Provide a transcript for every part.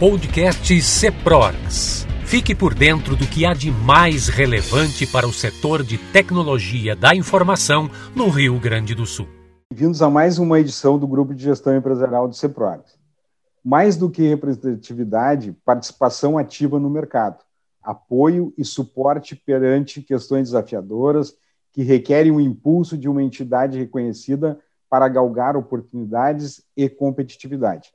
podcast CEPROX. Fique por dentro do que há de mais relevante para o setor de tecnologia da informação no Rio Grande do Sul. Bem-vindos a mais uma edição do Grupo de Gestão Empresarial do CEPROX. Mais do que representatividade, participação ativa no mercado, apoio e suporte perante questões desafiadoras que requerem o impulso de uma entidade reconhecida para galgar oportunidades e competitividade.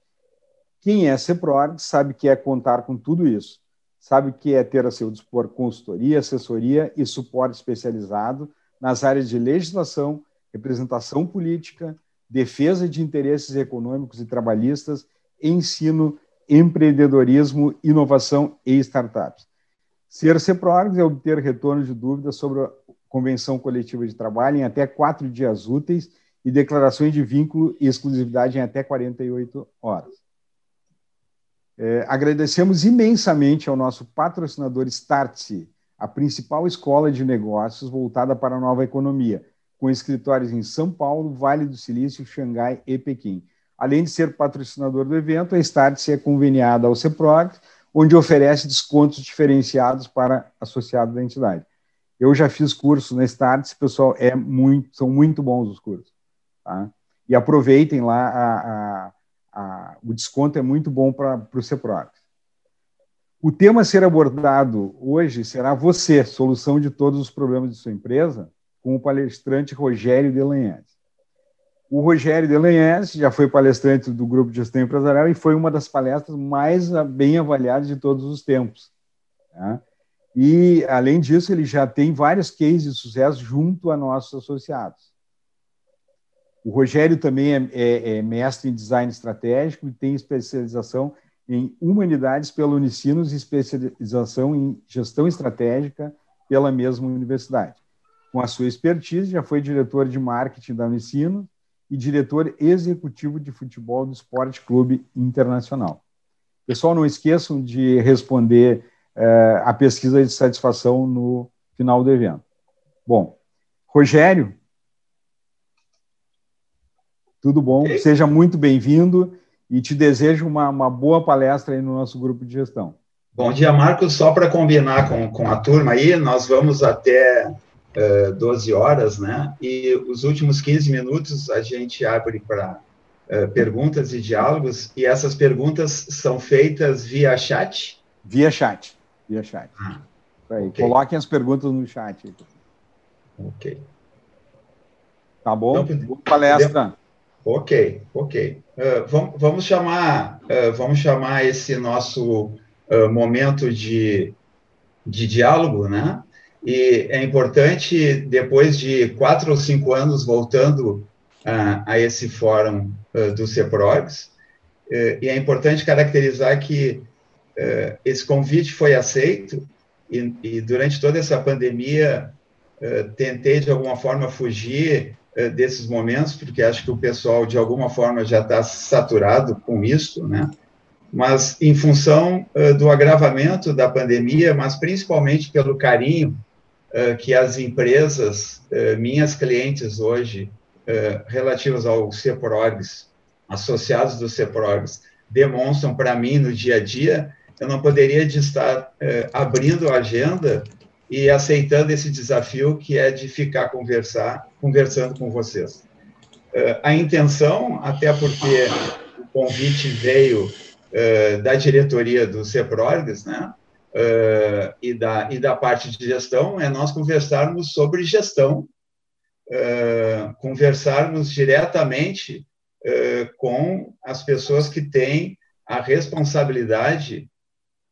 Quem é CEPRORG sabe que é contar com tudo isso, sabe que é ter a seu dispor consultoria, assessoria e suporte especializado nas áreas de legislação, representação política, defesa de interesses econômicos e trabalhistas, ensino, empreendedorismo, inovação e startups. Ser CEPRORG é obter retorno de dúvidas sobre a convenção coletiva de trabalho em até quatro dias úteis e declarações de vínculo e exclusividade em até 48 horas. É, agradecemos imensamente ao nosso patrocinador Startse, a principal escola de negócios voltada para a nova economia, com escritórios em São Paulo, Vale do Silício, Xangai e Pequim. Além de ser patrocinador do evento, a Startse é conveniada ao CEPROG, onde oferece descontos diferenciados para associados da entidade. Eu já fiz curso na Startse, pessoal, é muito, são muito bons os cursos. Tá? E aproveitem lá, a, a, a, o desconto é muito bom para o CEPROX. O tema a ser abordado hoje será você, solução de todos os problemas de sua empresa, com o palestrante Rogério Delanhese. O Rogério Delanhese já foi palestrante do Grupo de Gestão Empresarial e foi uma das palestras mais bem avaliadas de todos os tempos. Tá? E, além disso, ele já tem vários cases de sucesso junto a nossos associados. O Rogério também é, é, é, mestre em design estratégico e tem especialização em humanidades pela Unicinos e especialização em gestão estratégica pela mesma universidade. Com a sua expertise, já foi diretor de marketing da Unicinos e diretor executivo de futebol do Esporte Clube Internacional. Pessoal, não esqueçam de responder eh, a pesquisa de satisfação no final do evento. Bom, Rogério, tudo bom? Okay. Seja muito bem-vindo e te desejo uma, uma boa palestra aí no nosso grupo de gestão. Bom dia, Marcos. Só para combinar com, com a turma aí, nós vamos até uh, 12 horas, né? E os últimos 15 minutos a gente abre para uh, perguntas e diálogos, e essas perguntas são feitas via chat? Via chat, via chat. Ah, aí, okay. Coloquem as perguntas no chat. Ok. Tá bom? Então, Boa palestra. Ok, ok. Uh, vamos, vamos, chamar, uh, vamos chamar esse nosso uh, momento de, de diálogo, né? E é importante, depois de quatro ou cinco anos voltando a esse fórum do CEPROGS, e é importante caracterizar que esse convite foi aceito e, e durante toda essa pandemia tentei, de alguma forma, fugir eh, desses momentos, porque acho que o pessoal, de alguma forma, já está saturado com isso, né? Mas, em função uh, do agravamento da pandemia, mas principalmente pelo carinho uh, que as empresas, minhas clientes hoje, relativas ao CEPROGS, associados do CEPROGS, demonstram para mim no dia a dia, eu não poderia de estar abrindo a agenda e aceitando esse desafio que é de ficar conversar, conversando com vocês. Uh, a intenção, até porque o convite veio uh, da diretoria do CEPRORGS, né, uh, e, da, e da parte de gestão, é nós conversarmos sobre gestão, conversarmos diretamente com as pessoas que têm a responsabilidade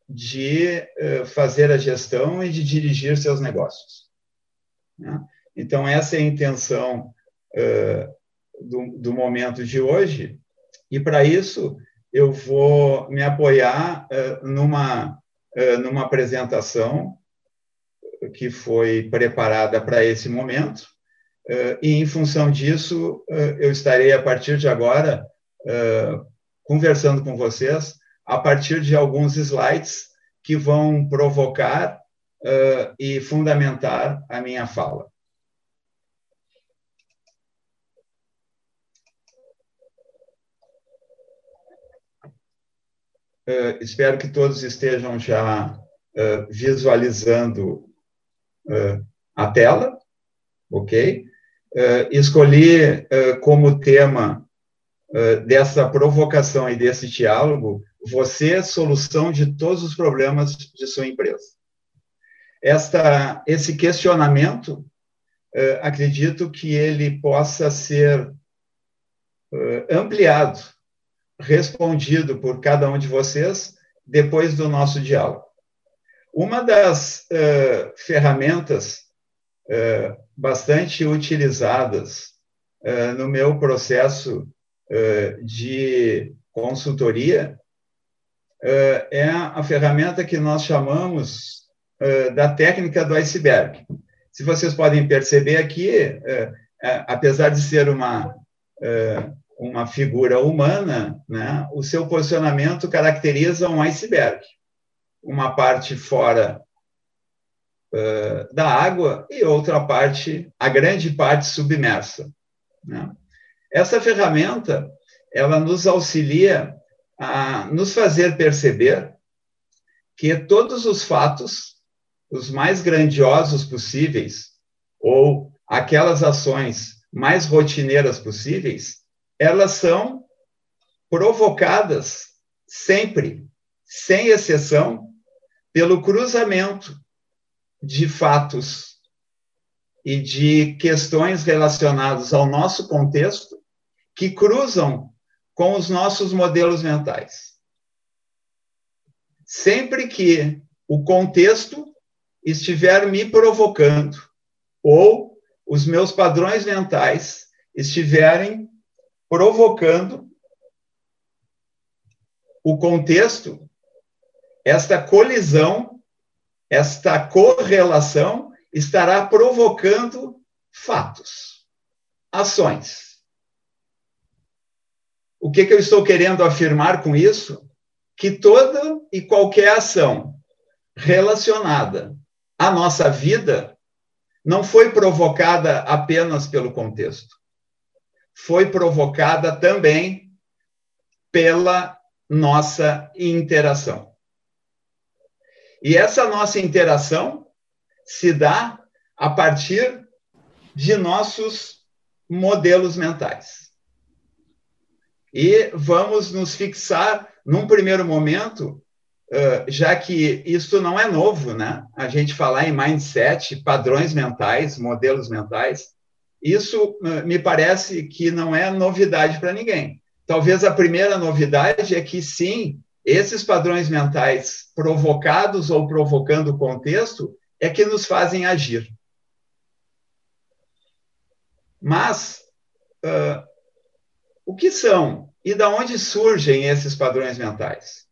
de uh, fazer a gestão e de dirigir seus negócios. Né? Então, essa é a intenção uh, do, momento de hoje, e para isso eu vou me apoiar uh, numa, numa apresentação que foi preparada para esse momento, e em função disso, eu estarei, a partir de agora, conversando com vocês a partir de alguns slides que vão provocar uh, e fundamentar a minha fala. uh, espero que todos estejam já uh, visualizando a tela, ok? escolhi como tema dessa provocação e desse diálogo você solução de todos os problemas de sua empresa. Esta, esse questionamento, acredito que ele possa ser ampliado respondido por cada um de vocês depois do nosso diálogo. Uma das uh, ferramentas bastante utilizadas no meu processo de consultoria é a ferramenta que nós chamamos da técnica do iceberg. Se vocês podem perceber aqui, apesar de ser uma uma figura humana, né, o seu posicionamento caracteriza um iceberg. Uma parte fora da água e outra parte, a grande parte submersa. Né? Essa ferramenta, ela nos auxilia a nos fazer perceber que todos os fatos, os mais grandiosos possíveis, ou aquelas ações mais rotineiras possíveis, elas são provocadas sempre, sem exceção, pelo cruzamento de fatos e de questões relacionadas ao nosso contexto que cruzam com os nossos modelos mentais. Sempre que o contexto estiver me provocando ou os meus padrões mentais estiverem provocando o contexto, esta colisão, esta correlação estará provocando fatos, ações. O que, que eu estou querendo afirmar com isso? Que toda e qualquer ação relacionada à nossa vida não foi provocada apenas pelo contexto foi provocada também pela nossa interação. E essa nossa interação se dá a partir de nossos modelos mentais. E vamos nos fixar, num primeiro momento, já que isso não é novo, né? A gente falar em mindset, padrões mentais, modelos mentais, isso me parece que não é novidade para ninguém. Talvez a primeira novidade é que, sim, esses padrões mentais provocados ou provocando o contexto é que nos fazem agir. Mas, uh, o que são e de onde surgem esses padrões mentais?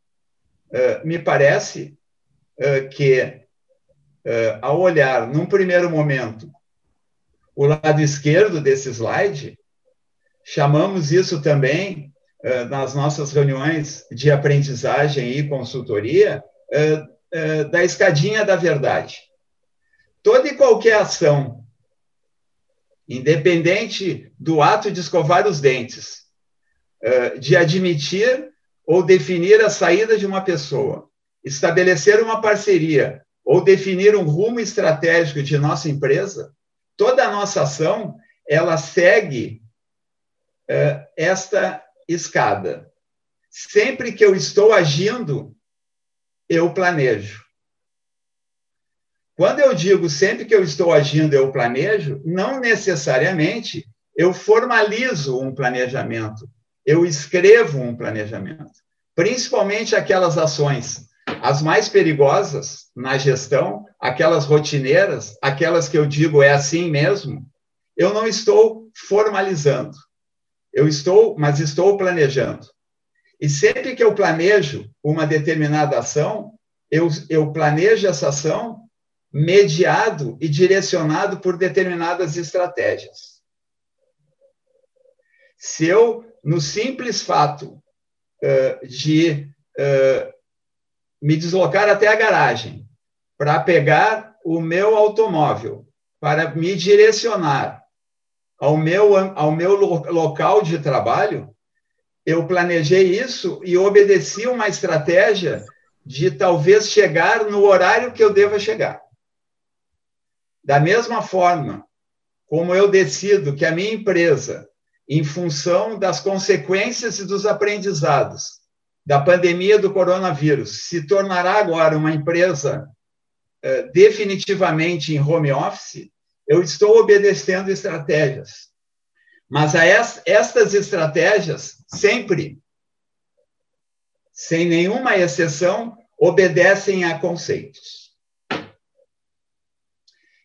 Uh, me parece uh, que, ao olhar, num primeiro momento, o lado esquerdo desse slide, chamamos isso também, uh, nas nossas reuniões de aprendizagem e consultoria, uh, uh, da escadinha da verdade. Toda e qualquer ação, independente do ato de escovar os dentes, de admitir ou definir a saída de uma pessoa, estabelecer uma parceria ou definir um rumo estratégico de nossa empresa, toda a nossa ação ela segue uh, esta escada. Sempre que eu estou agindo, eu planejo. Quando eu digo sempre que eu estou agindo, eu planejo, não necessariamente eu formalizo um planejamento, eu escrevo um planejamento. Principalmente aquelas ações as mais perigosas na gestão, aquelas rotineiras, aquelas que eu digo é assim mesmo, eu não estou formalizando. Eu estou, mas estou planejando. E sempre que eu planejo uma determinada ação, eu, eu planejo essa ação mediado e direcionado por determinadas estratégias. Se eu, no simples fato uh, de uh, me deslocar até a garagem para pegar o meu automóvel, para me direcionar ao meu, ao meu local de trabalho, eu planejei isso e obedeci uma estratégia de talvez chegar no horário que eu deva chegar. Da mesma forma como eu decido que a minha empresa, em função das consequências e dos aprendizados da pandemia do coronavírus, se tornará agora uma empresa eh, definitivamente em home office, eu estou obedecendo estratégias. Mas a est estas estratégias sempre, sem nenhuma exceção, obedecem a conceitos.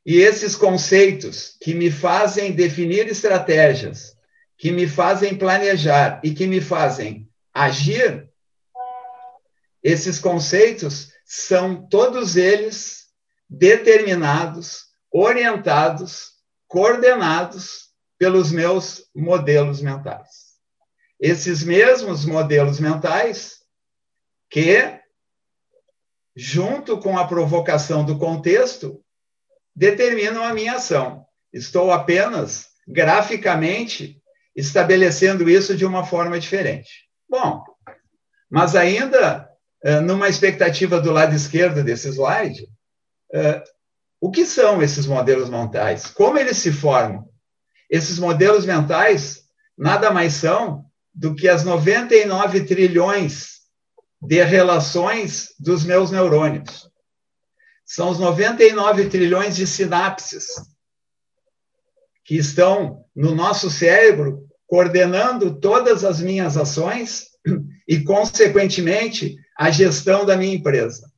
E esses conceitos que me fazem definir estratégias, que me fazem planejar e que me fazem agir, esses conceitos são todos eles determinados, orientados, coordenados pelos meus modelos mentais. Esses mesmos modelos mentais que, junto com a provocação do contexto, determinam a minha ação. Estou apenas graficamente estabelecendo isso de uma forma diferente. Bom, mas ainda eh, numa expectativa do lado esquerdo desse slide, eh, o que são esses modelos mentais? Como eles se formam? Esses modelos mentais nada mais são do que as 99 trilhões de relações dos meus neurônios. São os 99 trilhões de sinapses que estão no nosso cérebro coordenando todas as minhas ações e, consequentemente, a gestão da minha empresa.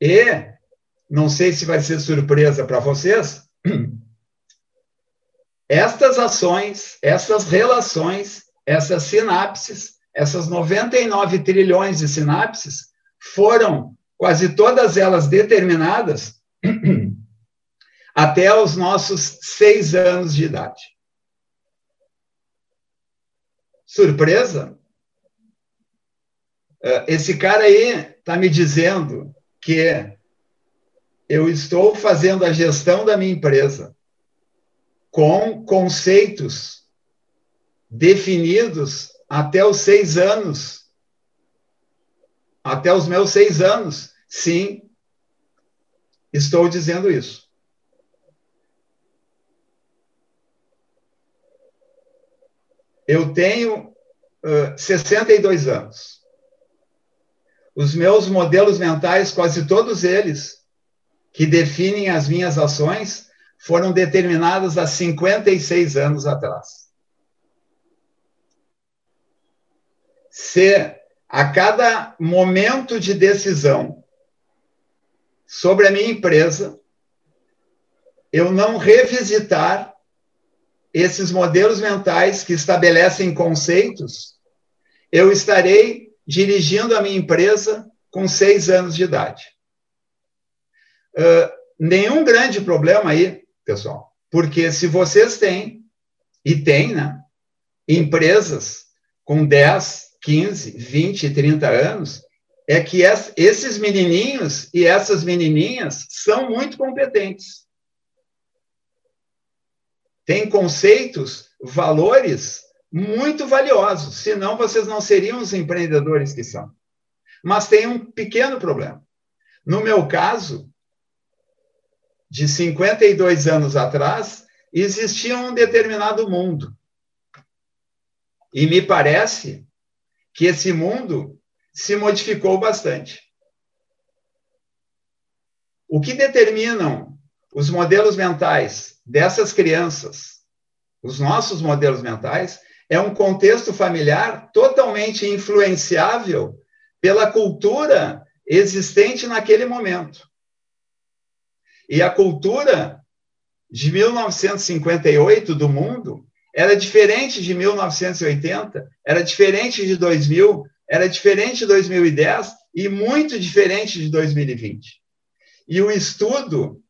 E não sei se vai ser surpresa para vocês, estas ações, essas relações, essas sinapses, essas 99 trilhões de sinapses foram quase todas elas determinadas até os nossos seis anos de idade. Surpresa? Eh, esse cara aí está me dizendo que eu estou fazendo a gestão da minha empresa com conceitos definidos até os seis anos. Até os meus seis anos. Sim, estou dizendo isso. Eu tenho uh, 62 anos. Os meus modelos mentais, quase todos eles, que definem as minhas ações foram determinadas há 56 anos atrás. Se a cada momento de decisão sobre a minha empresa, eu não revisitar esses modelos mentais que estabelecem conceitos, eu estarei dirigindo a minha empresa com seis anos de idade. Uh, nenhum grande problema aí, pessoal, porque se vocês têm, e tem, né, empresas com 10, 15, 20, 30 anos, é que esses menininhos e essas menininhas são muito competentes. Têm conceitos, valores muito valiosos, senão vocês não seriam os empreendedores que são. Mas tem um pequeno problema. No meu caso, de 52 anos atrás, existia um determinado mundo. E me parece que esse mundo se modificou bastante. O que determinam os modelos mentais dessas crianças, os nossos modelos mentais, é um contexto familiar totalmente influenciável pela cultura existente naquele momento. E a cultura de 1958 do mundo era diferente de 1980, era diferente de 2000, era diferente de 2010 e muito diferente de 2020. E o estudo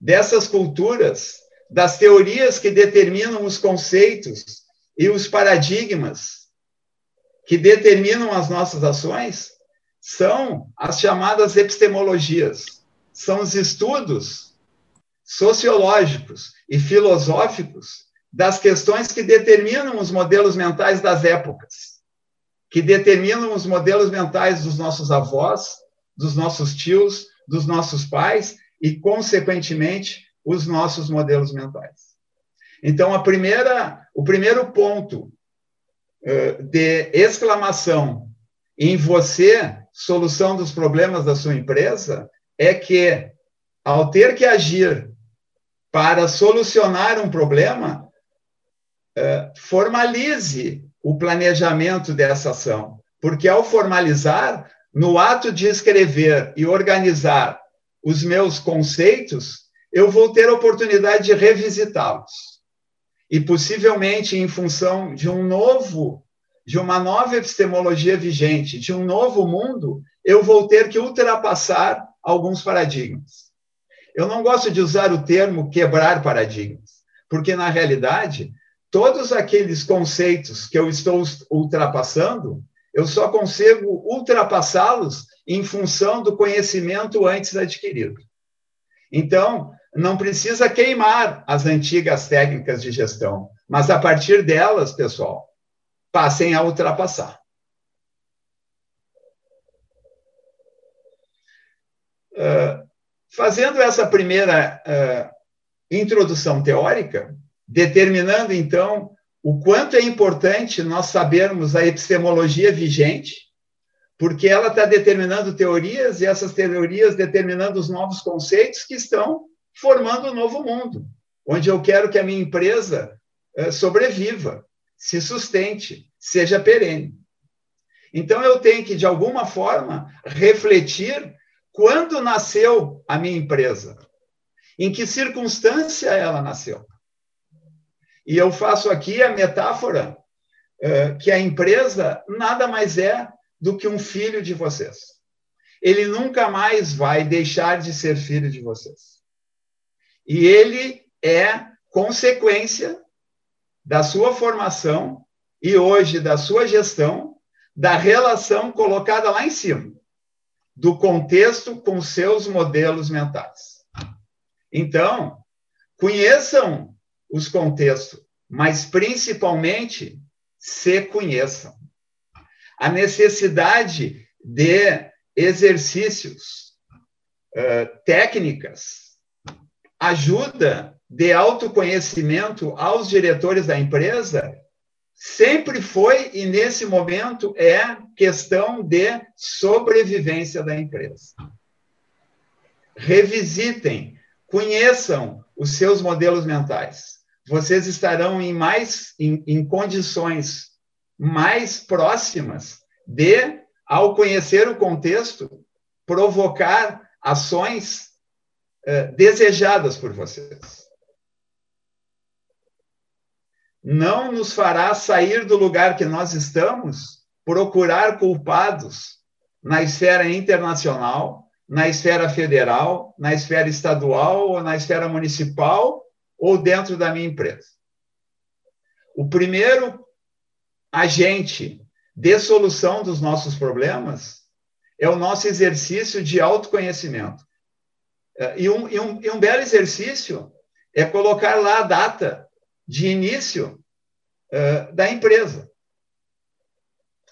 dessas culturas, das teorias que determinam os conceitos e os paradigmas que determinam as nossas ações, são as chamadas epistemologias. São os estudos sociológicos e filosóficos das questões que determinam os modelos mentais das épocas, que determinam os modelos mentais dos nossos avós, dos nossos tios, dos nossos pais e, consequentemente, os nossos modelos mentais. Então, a primeira, o primeiro ponto uh, de exclamação em você, solução dos problemas da sua empresa, é que, ao ter que agir para solucionar um problema, uh, formalize o planejamento dessa ação. Porque, ao formalizar, no ato de escrever e organizar os meus conceitos, eu vou ter a oportunidade de revisitá-los. E possivelmente em função de um novo, de uma nova epistemologia vigente, de um novo mundo, eu vou ter que ultrapassar alguns paradigmas. Eu não gosto de usar o termo quebrar paradigmas, porque na realidade, todos aqueles conceitos que eu estou ultrapassando, eu só consigo ultrapassá-los em função do conhecimento antes adquirido. Então, não precisa queimar as antigas técnicas de gestão, mas a partir delas, pessoal, passem a ultrapassar. Uh, fazendo essa primeira uh, introdução teórica, determinando então o quanto é importante nós sabermos a epistemologia vigente, porque ela está determinando teorias e essas teorias determinando os novos conceitos que estão formando um novo mundo, onde eu quero que a minha empresa eh, sobreviva, se sustente, seja perene. Então, eu tenho que, de alguma forma, refletir quando nasceu a minha empresa, em que circunstância ela nasceu. E eu faço aqui a metáfora eh, que a empresa nada mais é do que um filho de vocês. Ele nunca mais vai deixar de ser filho de vocês. E ele é consequência da sua formação e hoje da sua gestão, da relação colocada lá em cima, do contexto com seus modelos mentais. Então, conheçam os contextos, mas principalmente se conheçam. A necessidade de exercícios, uh, técnicas, ajuda de autoconhecimento aos diretores da empresa sempre foi e nesse momento é questão de sobrevivência da empresa. Revisitem, conheçam os seus modelos mentais. Vocês estarão em mais em, em condições mais próximas de, ao conhecer o contexto, provocar ações desejadas por vocês. Não nos fará sair do lugar que nós estamos, procurar culpados na esfera internacional, na esfera federal, na esfera estadual ou na esfera municipal ou dentro da minha empresa. O primeiro agente de solução dos nossos problemas é o nosso exercício de autoconhecimento. É, e um, e, um, e um belo exercício é colocar lá a data de início uh, da empresa.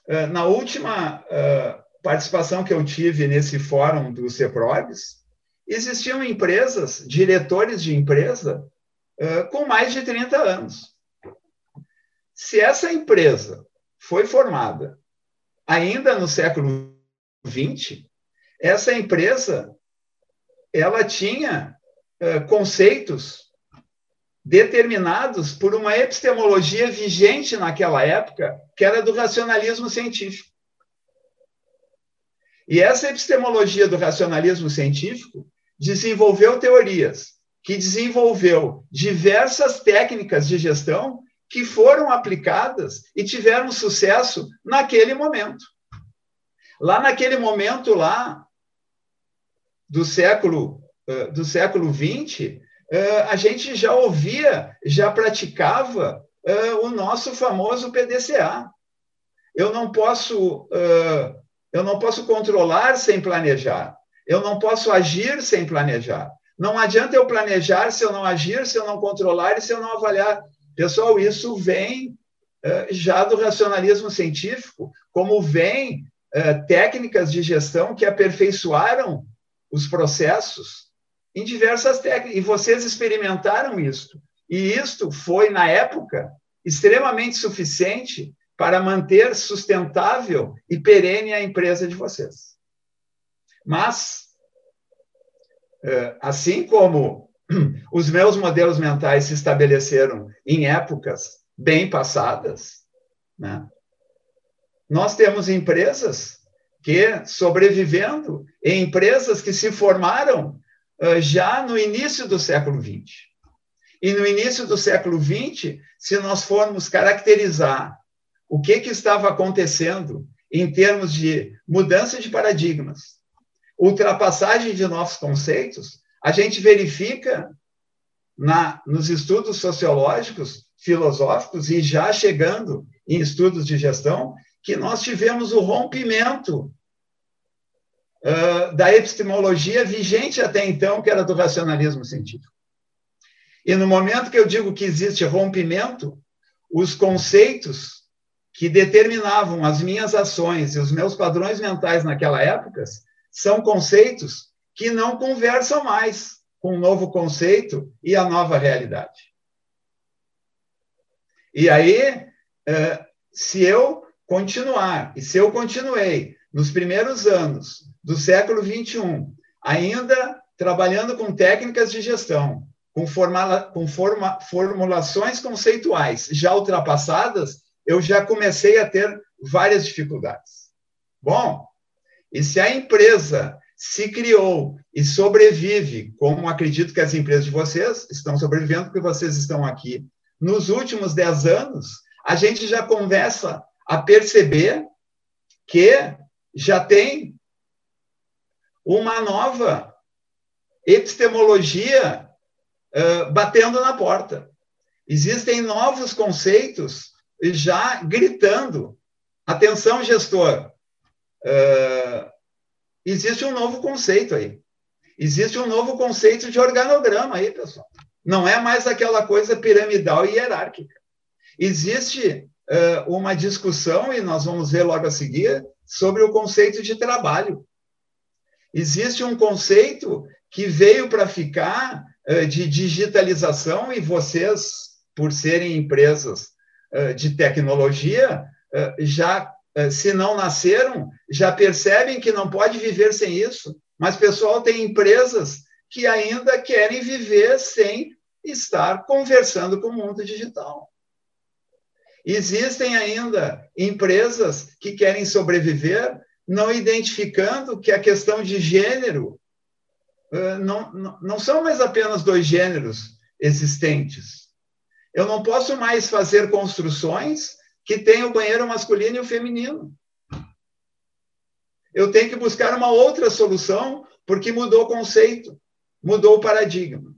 Uh, na última uh, participação que eu tive nesse fórum do CEPROGS, existiam empresas, diretores de empresa, com mais de 30 anos. Se essa empresa foi formada ainda no século XX, essa empresa ela tinha uh, conceitos determinados por uma epistemologia vigente naquela época, que era do racionalismo científico. E essa epistemologia do racionalismo científico desenvolveu teorias, que desenvolveu diversas técnicas de gestão que foram aplicadas e tiveram sucesso naquele momento. Lá naquele momento lá, do século do século XX, eh, a gente já ouvia, já praticava o nosso famoso PDCA. Eu não posso eu não posso controlar sem planejar. Eu não posso agir sem planejar. Não adianta eu planejar se eu não agir, se eu não controlar e se eu não avaliar Pessoal, isso vem já do racionalismo científico, como vem técnicas de gestão que aperfeiçoaram os processos em diversas técnicas. E vocês experimentaram isso. E isto foi, na época, extremamente suficiente para manter sustentável e perene a empresa de vocês. Mas, eh, assim como os meus modelos mentais se estabeleceram em épocas bem passadas, né? nós temos empresas que sobrevivendo em empresas que se formaram uh, já no início do século XX. E no início do século XX, se nós formos caracterizar o que, que estava acontecendo em termos de mudança de paradigmas, ultrapassagem de novos conceitos, a gente verifica na, nos estudos sociológicos, filosóficos e já chegando em estudos de gestão, que nós tivemos o rompimento uh, da epistemologia vigente até então, que era do racionalismo científico. E no momento que eu digo que existe rompimento, os conceitos que determinavam as minhas ações e os meus padrões mentais naquela época são conceitos que não conversam mais com o novo conceito e a nova realidade. E aí, se eu continuar, e se eu continuei nos primeiros anos do século XXI, ainda trabalhando com técnicas de gestão, com, formala, com forma, formulações conceituais já ultrapassadas, eu já comecei a ter várias dificuldades. Bom, e se a empresa se criou e sobrevive, como acredito que as empresas de vocês estão sobrevivendo, porque vocês estão aqui, nos últimos dez anos, a gente já começa a perceber que já tem uma nova epistemologia uh, batendo na porta. Existem novos conceitos já gritando. Atenção, gestor. Uh, existe um novo conceito aí. Existe um novo conceito de organograma aí, pessoal. Não é mais aquela coisa piramidal e hierárquica. Existe uma discussão, e nós vamos ver logo a seguir, sobre o conceito de trabalho. Existe um conceito que veio para ficar uh, de digitalização, e vocês, por serem empresas uh, de tecnologia, já, se não nasceram, já percebem que não pode viver sem isso. Mas, pessoal, tem empresas que ainda querem viver sem estar conversando com o mundo digital. Existem ainda empresas que querem sobreviver não identificando que a questão de gênero não, não, não são mais apenas dois gêneros existentes. Eu não posso mais fazer construções que tenham o banheiro masculino e o feminino. Eu tenho que buscar uma outra solução porque mudou o conceito, mudou o paradigma.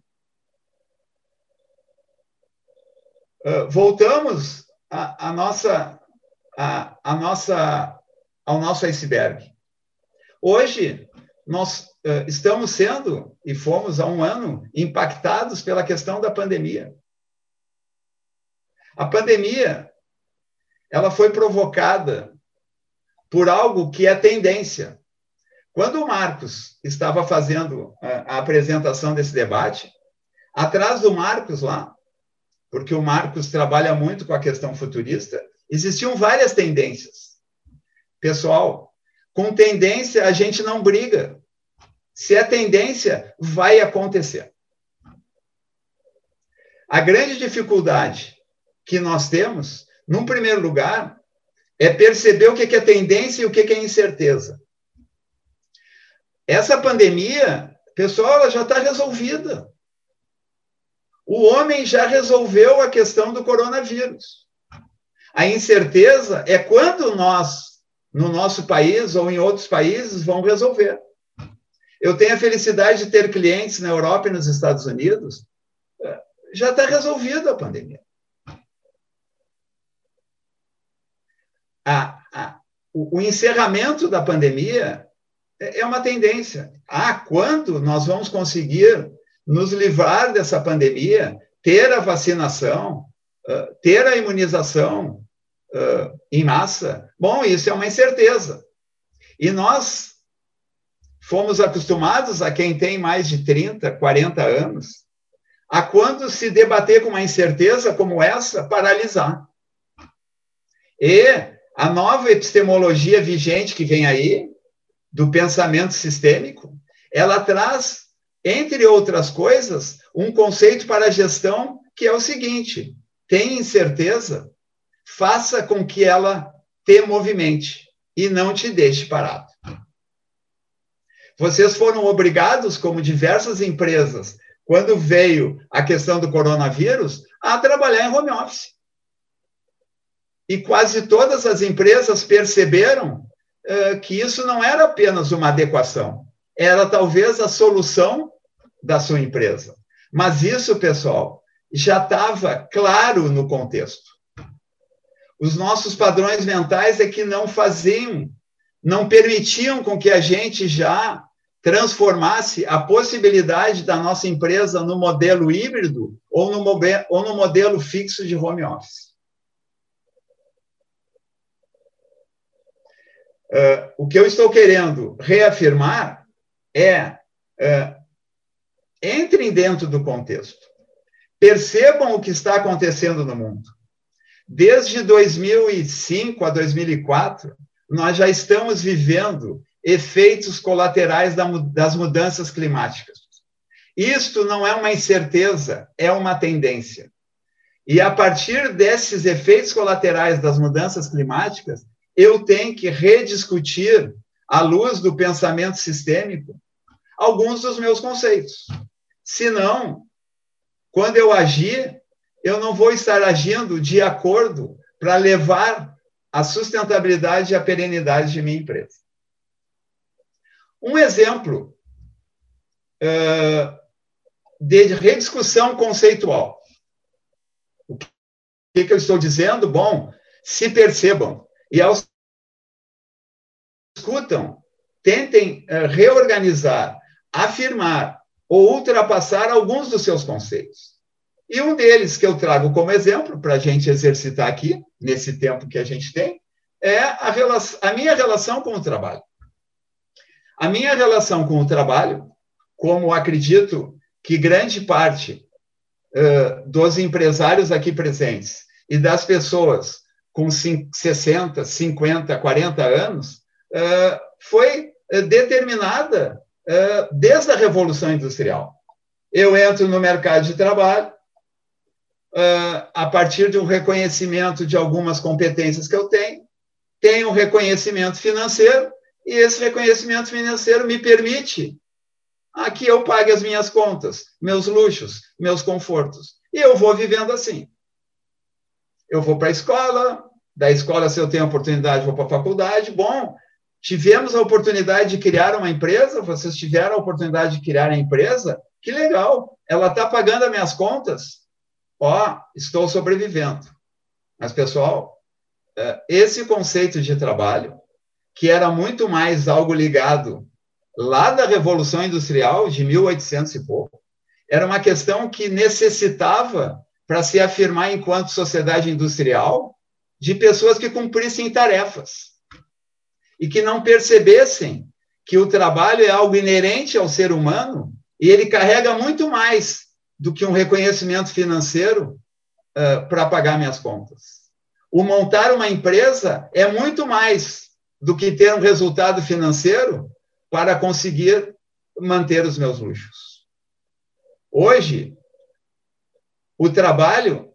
Uh, voltamos a, a nossa, a, a, nossa, ao nosso iceberg. Hoje, nós uh, estamos sendo, e fomos há um ano, impactados pela questão da pandemia. A pandemia, ela foi provocada por algo que é tendência. Quando o Marcos estava fazendo a, a apresentação desse debate, atrás do Marcos lá, porque o Marcos trabalha muito com a questão futurista, existiam várias tendências. Pessoal, com tendência a gente não briga. Se é tendência, vai acontecer. A grande dificuldade que nós temos, num primeiro lugar, é perceber o que é tendência e o que é incerteza. Essa pandemia, pessoal, ela já está resolvida. O homem já resolveu a questão do coronavírus. A incerteza é quando nós, no nosso país ou em outros países, vão resolver. Eu tenho a felicidade de ter clientes na Europa e nos Estados Unidos. Já está resolvida a pandemia. A, a, o, o encerramento da pandemia é, é uma tendência. Ah, quando nós vamos conseguir nos livrar dessa pandemia, ter a vacinação, ter a imunização em massa, bom, isso é uma incerteza. E nós fomos acostumados, a quem tem mais de 30, 40 anos, a quando se debater com uma incerteza como essa, paralisar. E a nova epistemologia vigente que vem aí, do pensamento sistêmico, ela traz, entre outras coisas, um conceito para a gestão que é o seguinte: tem incerteza, faça com que ela te movimente e não te deixe parado. Vocês foram obrigados, como diversas empresas, quando veio a questão do coronavírus, a trabalhar em home office. E quase todas as empresas perceberam uh, que isso não era apenas uma adequação, era talvez a solução da sua empresa. Mas isso, pessoal, já estava claro no contexto. Os nossos padrões mentais é que não faziam, não permitiam com que a gente já transformasse a possibilidade da nossa empresa no modelo híbrido ou no, ou no modelo fixo de home office. Uh, o que eu estou querendo reafirmar é uh, entrem dentro do contexto, percebam o que está acontecendo no mundo. Desde 2005 a 2004, nós já estamos vivendo efeitos colaterais das mudanças climáticas. Isto não é uma incerteza, é uma tendência. E a partir desses efeitos colaterais das mudanças climáticas, eu tenho que rediscutir, à luz do pensamento sistêmico, alguns dos meus conceitos. Senão, quando eu agir, eu não vou estar agindo de acordo para levar a sustentabilidade e a perenidade de minha empresa. Um exemplo uh, de rediscussão conceitual. O que, que eu estou dizendo? Bom, se percebam e ao escutam, tentem uh, reorganizar, afirmar ou ultrapassar alguns dos seus conceitos. E um deles que eu trago como exemplo, para a gente exercitar aqui, nesse tempo que a gente tem, é a, relação, a minha relação com o trabalho. A minha relação com o trabalho, como acredito que grande parte uh, dos empresários aqui presentes e das pessoas com 60, 50, 40 anos, foi determinada uh, desde a Revolução Industrial. Eu entro no mercado de trabalho, a partir de um reconhecimento de algumas competências que eu tenho, tenho um reconhecimento financeiro, e esse reconhecimento financeiro me permite que eu pague as minhas contas, meus luxos, meus confortos. E eu vou vivendo assim. Eu vou para a escola, da escola, se eu tenho oportunidade, vou para a faculdade. Bom, tivemos a oportunidade de criar uma empresa, vocês tiveram a oportunidade de criar a empresa, que legal, ela está pagando as minhas contas. Ó, estou sobrevivendo. Mas, pessoal, é, esse conceito de trabalho que era muito mais algo ligado lá da Revolução Industrial de 1800 e pouco. Era uma questão que necessitava, para se afirmar enquanto sociedade industrial, de pessoas que cumprissem tarefas e que não percebessem que o trabalho é algo inerente ao ser humano e ele carrega muito mais do que um reconhecimento financeiro uh, para pagar minhas contas. O montar uma empresa é muito mais do que ter um resultado financeiro para conseguir manter os meus luxos. Hoje, o trabalho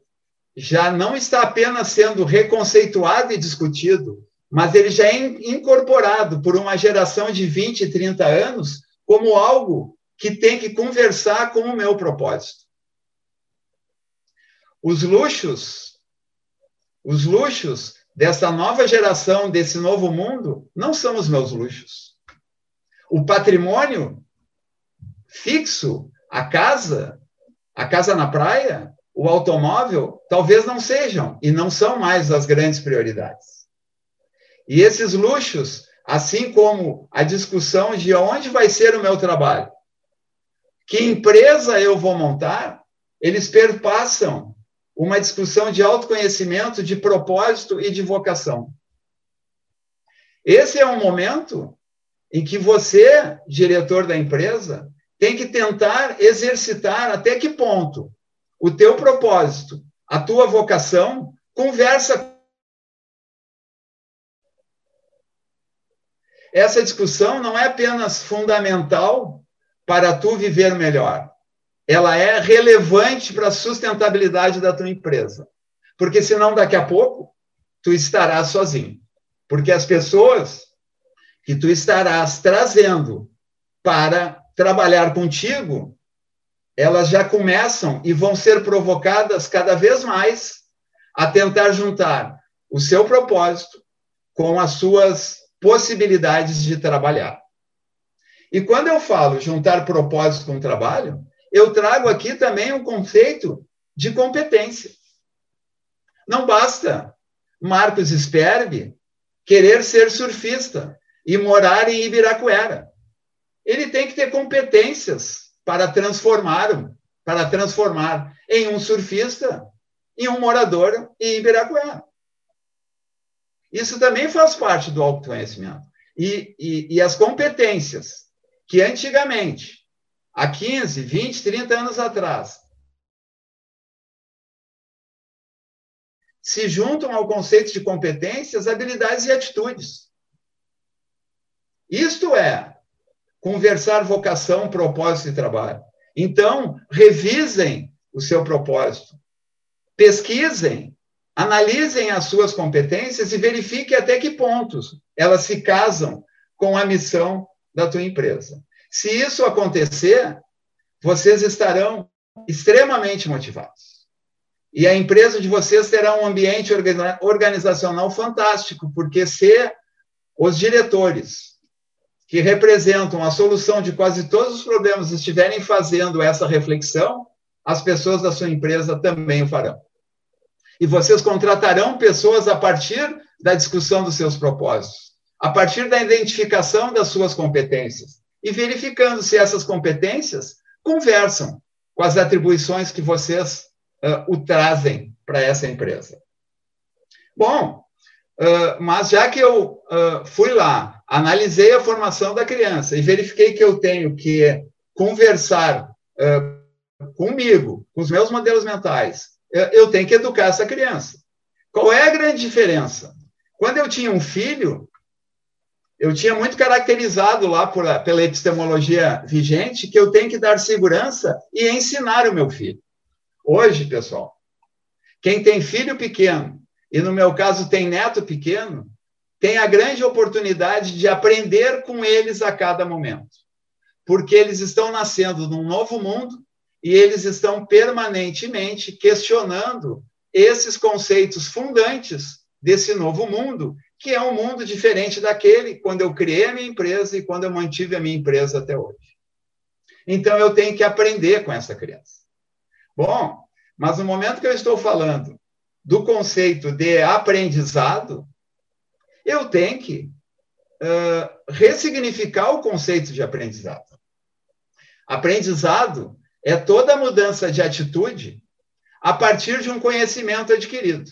já não está apenas sendo reconceituado e discutido, mas ele já é incorporado por uma geração de 20, 30 anos como algo que tem que conversar com o meu propósito. Os luxos, os luxos dessa nova geração, desse novo mundo, não são os meus luxos. O patrimônio fixo, a casa, a casa na praia, o automóvel, talvez não sejam e não são mais as grandes prioridades. E esses luxos, assim como a discussão de onde vai ser o meu trabalho, que empresa eu vou montar, eles perpassam uma discussão de autoconhecimento, de propósito e de vocação. Esse é um momento em que você, diretor da empresa, tem que tentar exercitar até que ponto o teu propósito, a tua vocação conversa Essa discussão não é apenas fundamental para tu viver melhor, ela é relevante para a sustentabilidade da tua empresa. Porque senão daqui a pouco tu estarás sozinho. Porque as pessoas que tu estarás trazendo para trabalhar contigo, elas já começam e vão ser provocadas cada vez mais a tentar juntar o seu propósito com as suas possibilidades de trabalhar. E quando eu falo juntar propósito com trabalho, eu trago aqui também um conceito de competência. Não basta Marcos Sperbi querer ser surfista e morar em Ibirapuera. Ele tem que ter competências para transformar, para transformar em um surfista, em um morador em Ibirapuera. Isso também faz parte do autoconhecimento. E, e, e as competências que antigamente há 15, 20, 30 anos atrás, se juntam ao conceito de competências, habilidades e atitudes. Isto é conversar vocação, propósito e trabalho. Então, revisem o seu propósito, pesquisem, analisem as suas competências e verifiquem até que pontos elas se casam com a missão da tua empresa. Se isso acontecer, vocês estarão extremamente motivados. E a empresa de vocês terá um ambiente organizacional fantástico, porque se os diretores que representam a solução de quase todos os problemas estiverem fazendo essa reflexão, as pessoas da sua empresa também o farão. E vocês contratarão pessoas a partir da discussão dos seus propósitos, a partir da identificação das suas competências, e verificando se essas competências conversam com as atribuições que vocês uh, o trazem para essa empresa. Bom, uh, mas já que eu uh, fui lá, analisei a formação da criança e verifiquei que eu tenho que conversar comigo, com os meus modelos mentais, eu tenho que educar essa criança. Qual é a grande diferença? Quando eu tinha um filho, eu tinha muito caracterizado lá por, pela epistemologia vigente que eu tenho que dar segurança e ensinar o meu filho. Hoje, pessoal, quem tem filho pequeno, e no meu caso tem neto pequeno, tem a grande oportunidade de aprender com eles a cada momento. Porque eles estão nascendo num novo mundo e eles estão permanentemente questionando esses conceitos fundantes desse novo mundo que é um mundo diferente daquele quando eu criei a minha empresa e quando eu mantive a minha empresa até hoje. Então eu tenho que aprender com essa criança. Bom, mas no momento que eu estou falando do conceito de aprendizado, eu tenho que uh, ressignificar o conceito de aprendizado. Aprendizado é toda mudança de atitude a partir de um conhecimento adquirido.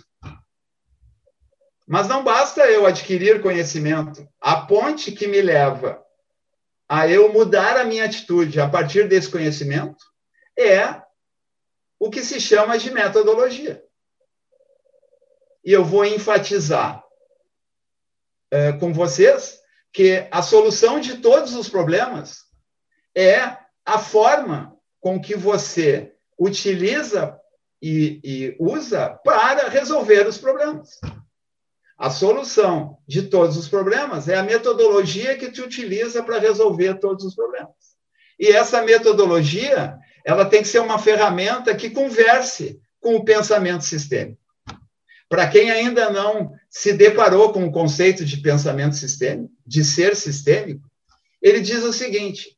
Mas não basta eu adquirir conhecimento. A ponte que me leva a eu mudar a minha atitude a partir desse conhecimento é o que se chama de metodologia. E eu vou enfatizar é, com vocês que a solução de todos os problemas é a forma com que você utiliza e, e usa para resolver os problemas. A solução de todos os problemas é a metodologia que te utiliza para resolver todos os problemas. E essa metodologia, ela tem que ser uma ferramenta que converse com o pensamento sistêmico. Para quem ainda não se deparou com o conceito de pensamento sistêmico, de ser sistêmico, ele diz o seguinte: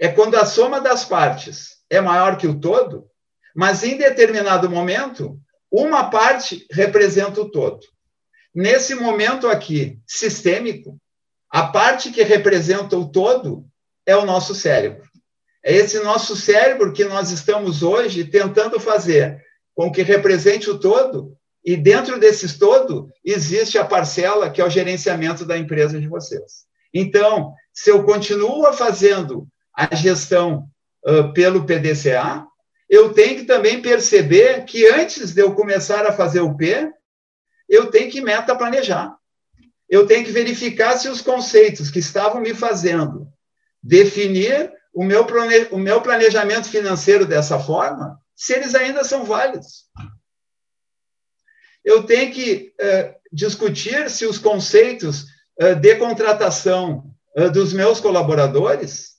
é quando a soma das partes é maior que o todo, mas em determinado momento, uma parte representa o todo. Nesse momento aqui, sistêmico, a parte que representa o todo é o nosso cérebro. É esse nosso cérebro que nós estamos hoje tentando fazer com que represente o todo, e dentro desses todo existe a parcela que é o gerenciamento da empresa de vocês. Então, se eu continuo fazendo a gestão uh, pelo PDCA, eu tenho que também perceber que antes de eu começar a fazer o P, eu tenho que meta planejar. Eu tenho que verificar se os conceitos que estavam me fazendo definir o meu, o meu planejamento financeiro dessa forma, se eles ainda são válidos. Eu tenho que uh, discutir se os conceitos uh, de contratação uh, dos meus colaboradores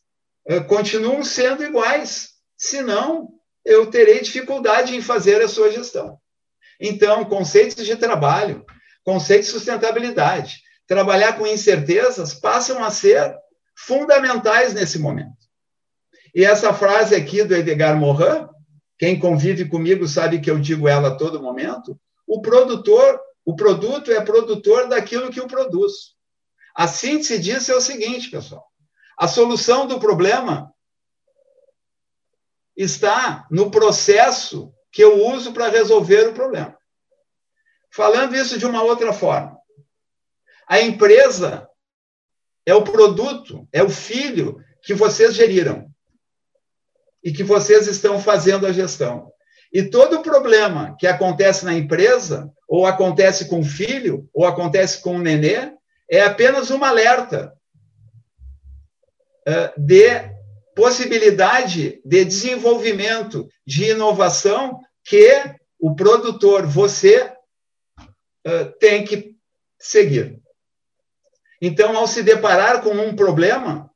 continuam sendo iguais. Senão, eu terei dificuldade em fazer a sua gestão. Então, conceitos de trabalho, conceitos de sustentabilidade, trabalhar com incertezas passam a ser fundamentais nesse momento. E essa frase aqui do Edgar Morin, quem convive comigo sabe que eu digo ela a todo momento, o produtor, o produto é produtor daquilo que o produz. A síntese disso é o seguinte, pessoal. A solução do problema está no processo que eu uso para resolver o problema. Falando isso de uma outra forma, a empresa é o produto, é o filho que vocês geriram e que vocês estão fazendo a gestão. E todo problema que acontece na empresa, ou acontece com o filho, ou acontece com o nenê, é apenas um alerta de possibilidade de desenvolvimento, de inovação que o produtor, você, uh, tem que seguir. Então, ao se deparar com um problema,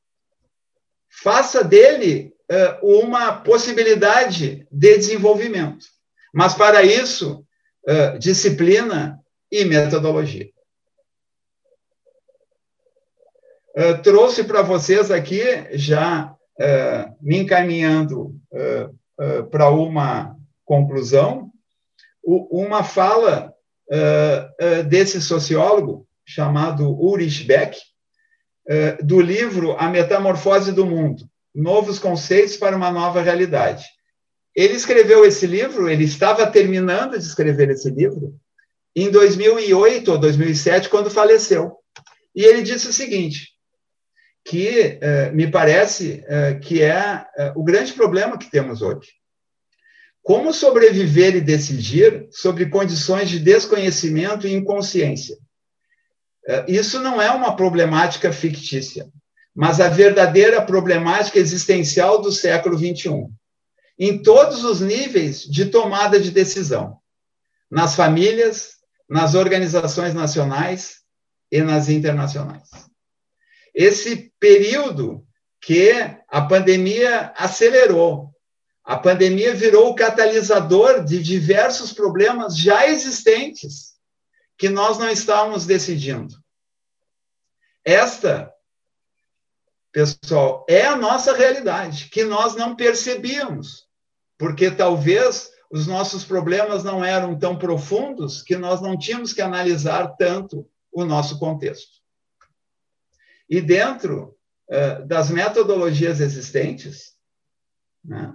faça dele uh, uma possibilidade de desenvolvimento. Mas, para isso, disciplina e metodologia. Uh, trouxe para vocês aqui já uh, me encaminhando uh, uh, para uma conclusão, uma fala desse sociólogo chamado Ulrich Beck, do livro A Metamorfose do Mundo, Novos Conceitos para uma Nova Realidade. Ele escreveu esse livro, ele estava terminando de escrever esse livro, em 2008 ou 2007, quando faleceu. E ele disse o seguinte: que eh, me parece eh, que é eh, o grande problema que temos hoje. Como sobreviver e decidir sobre condições de desconhecimento e inconsciência? Isso não é uma problemática fictícia, mas a verdadeira problemática existencial do século XXI, em todos os níveis de tomada de decisão, nas famílias, nas organizações nacionais e nas internacionais esse período que a pandemia acelerou. A pandemia virou o catalisador de diversos problemas já existentes que nós não estávamos decidindo. Esta, pessoal, é a nossa realidade, que nós não percebíamos, porque talvez os nossos problemas não eram tão profundos que nós não tínhamos que analisar tanto o nosso contexto. E dentro uh, das metodologias existentes, né,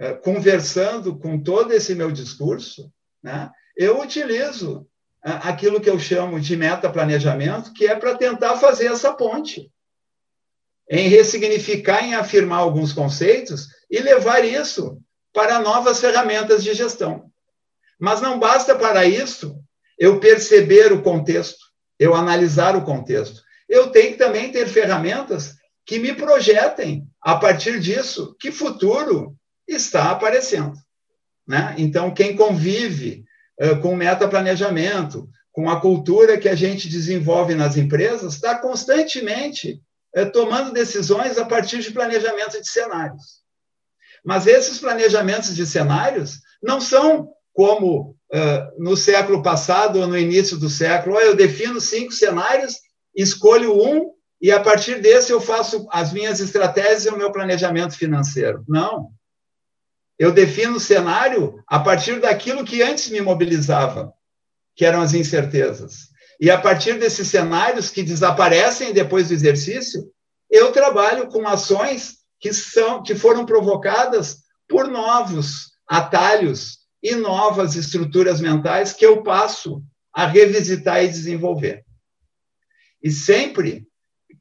uh, conversando com todo esse meu discurso, né, eu utilizo uh, aquilo que eu chamo de metaplanejamento, que é para tentar fazer essa ponte, em ressignificar, em afirmar alguns conceitos e levar isso para novas ferramentas de gestão. Mas não basta para isso eu perceber o contexto, eu analisar o contexto eu tenho que também ter ferramentas que me projetem, a partir disso, que futuro está aparecendo. Né? Então, quem convive uh, com metaplanejamento, com a cultura que a gente desenvolve nas empresas, está constantemente uh, tomando decisões a partir de planejamento de cenários. Mas esses planejamentos de cenários não são como uh, no século passado ou no início do século, oh, eu defino cinco cenários escolho um e a partir desse eu faço as minhas estratégias e o meu planejamento financeiro. Não. Eu defino o cenário a partir daquilo que antes me mobilizava, que eram as incertezas. E a partir desses cenários que desaparecem depois do exercício, eu trabalho com ações que são que foram provocadas por novos atalhos e novas estruturas mentais que eu passo a revisitar e desenvolver. E sempre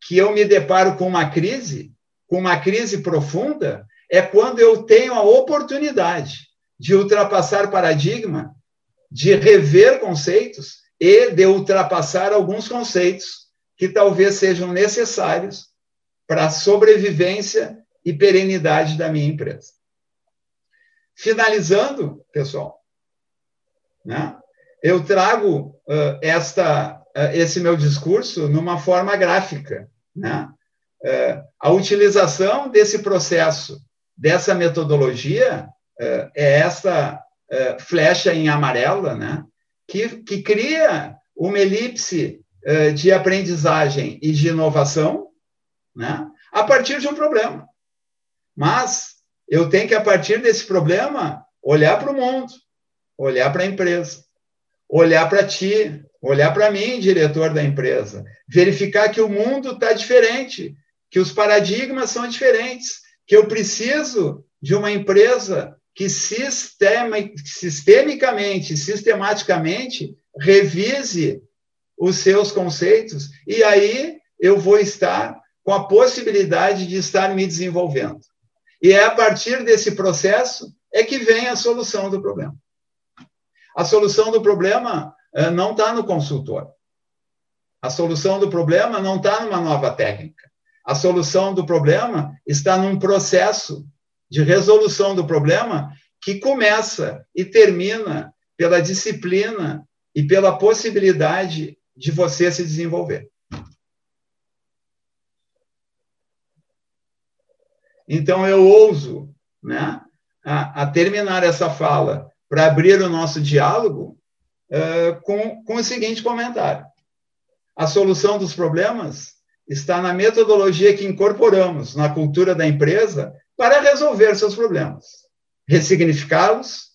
que eu me deparo com uma crise, com uma crise profunda, é quando eu tenho a oportunidade de ultrapassar paradigma, de rever conceitos e de ultrapassar alguns conceitos que talvez sejam necessários para a sobrevivência e perenidade da minha empresa. Finalizando, pessoal, né, eu trago uh, esta, esse meu discurso numa forma gráfica. Né? Uh, a utilização desse processo, dessa metodologia, é essa flecha em amarela, né? que, que cria uma elipse de aprendizagem e de inovação né? a partir de um problema. Mas eu tenho que, a partir desse problema, olhar para o mundo, olhar para a empresa, olhar para ti, olhar para mim, diretor da empresa, verificar que o mundo está diferente, que os paradigmas são diferentes, que eu preciso de uma empresa que sistema, sistemicamente, sistematicamente revise os seus conceitos e aí eu vou estar com a possibilidade de estar me desenvolvendo. E é a partir desse processo é que vem a solução do problema. A solução do problema não está no consultor. A solução do problema não está numa nova técnica. A solução do problema está num processo de resolução do problema que começa e termina pela disciplina e pela possibilidade de você se desenvolver. Então, eu ouso né, a, a terminar essa fala para abrir o nosso diálogo uh, com, com o seguinte comentário: a solução dos problemas está na metodologia que incorporamos na cultura da empresa para resolver seus problemas, ressignificá-los,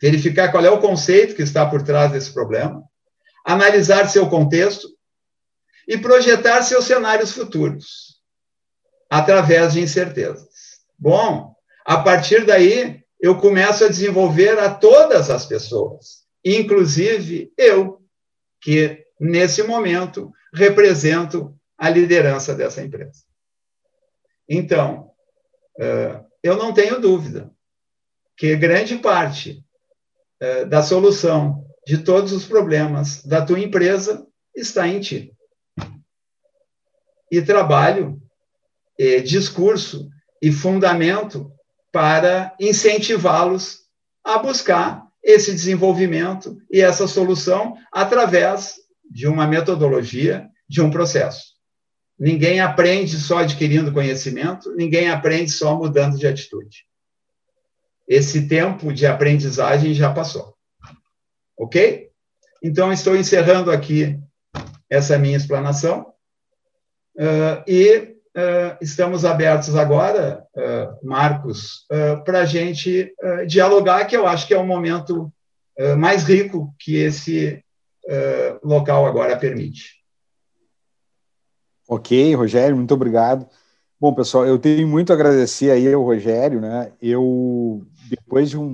verificar qual é o conceito que está por trás desse problema, analisar seu contexto e projetar seus cenários futuros através de incertezas. Bom, a partir daí, eu começo a desenvolver a todas as pessoas, inclusive eu, que nesse momento represento a liderança dessa empresa. Então, eu não tenho dúvida que grande parte da solução de todos os problemas da tua empresa está em ti. E trabalho, e discurso e fundamento para incentivá-los a buscar esse desenvolvimento e essa solução através de uma metodologia, de um processo. Ninguém aprende só adquirindo conhecimento, ninguém aprende só mudando de atitude. Esse tempo de aprendizagem já passou. Ok? Então, estou encerrando aqui essa minha explanação. Uh, e estamos abertos agora, uh, Marcos, uh, para a gente dialogar, que eu acho que é o momento mais rico que esse local agora permite. Ok, Rogério, muito obrigado. Bom, pessoal, eu tenho muito a agradecer aí ao Rogério, né? Eu, depois de um,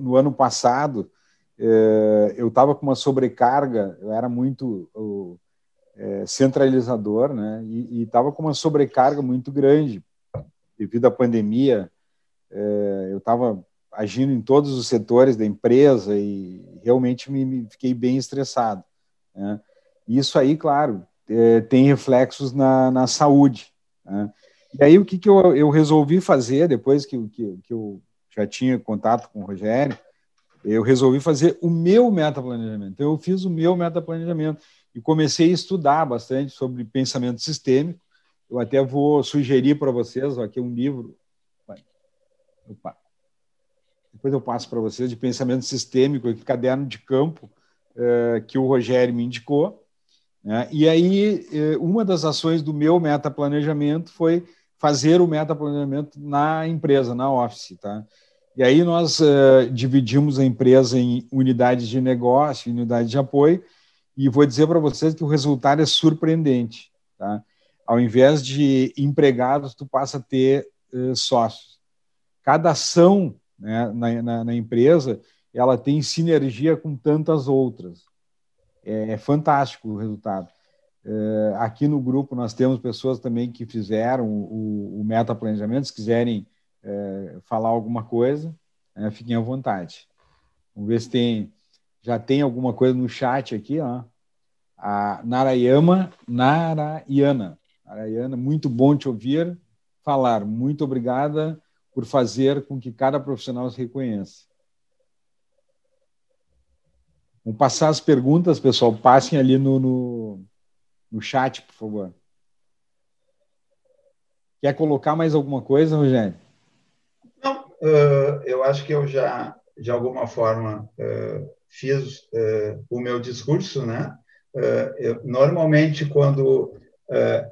no ano passado, eu estava com uma sobrecarga, eu era muito é, centralizador, né? E estava com uma sobrecarga muito grande devido à pandemia. É, eu estava agindo em todos os setores da empresa e realmente me, me fiquei bem estressado. Né? Isso aí, claro, é, tem reflexos na, na saúde. Né? E aí o que, que eu, eu resolvi fazer depois que, que, que eu já tinha contato com o Rogério, eu resolvi fazer o meu metaplanejamento. Então, eu fiz o meu metaplanejamento e comecei a estudar bastante sobre pensamento sistêmico. Eu até vou sugerir para vocês aqui um livro. Opa. Depois eu passo para vocês de pensamento sistêmico, aqui, caderno de campo, eh, que o Rogério me indicou. Né? E aí, eh, uma das ações do meu metaplanejamento foi fazer o metaplanejamento na empresa, na Office. Tá? E aí nós uh, dividimos a empresa em unidades de negócio, unidades de apoio, e vou dizer para vocês que o resultado é surpreendente. Tá? Ao invés de empregados, tu passa a ter uh, sócios. Cada ação né, na, na, na, empresa ela tem sinergia com tantas outras. É, é fantástico o resultado. É, aqui no grupo nós temos pessoas também que fizeram o, o meta planejamento, se quiserem é, falar alguma coisa, é, fiquem à vontade. Vamos ver se tem, já tem alguma coisa no chat aqui, ó. A Narayama, Narayana. Narayana, muito bom te ouvir falar. Muito obrigada por fazer com que cada profissional se reconheça. Vamos passar as perguntas, pessoal. Passem ali no, no, no chat, por favor. Quer colocar mais alguma coisa, Rogério? Não, uh, eu acho que eu já, de alguma forma, uh, fiz uh, o meu discurso, né? Eu, normalmente, quando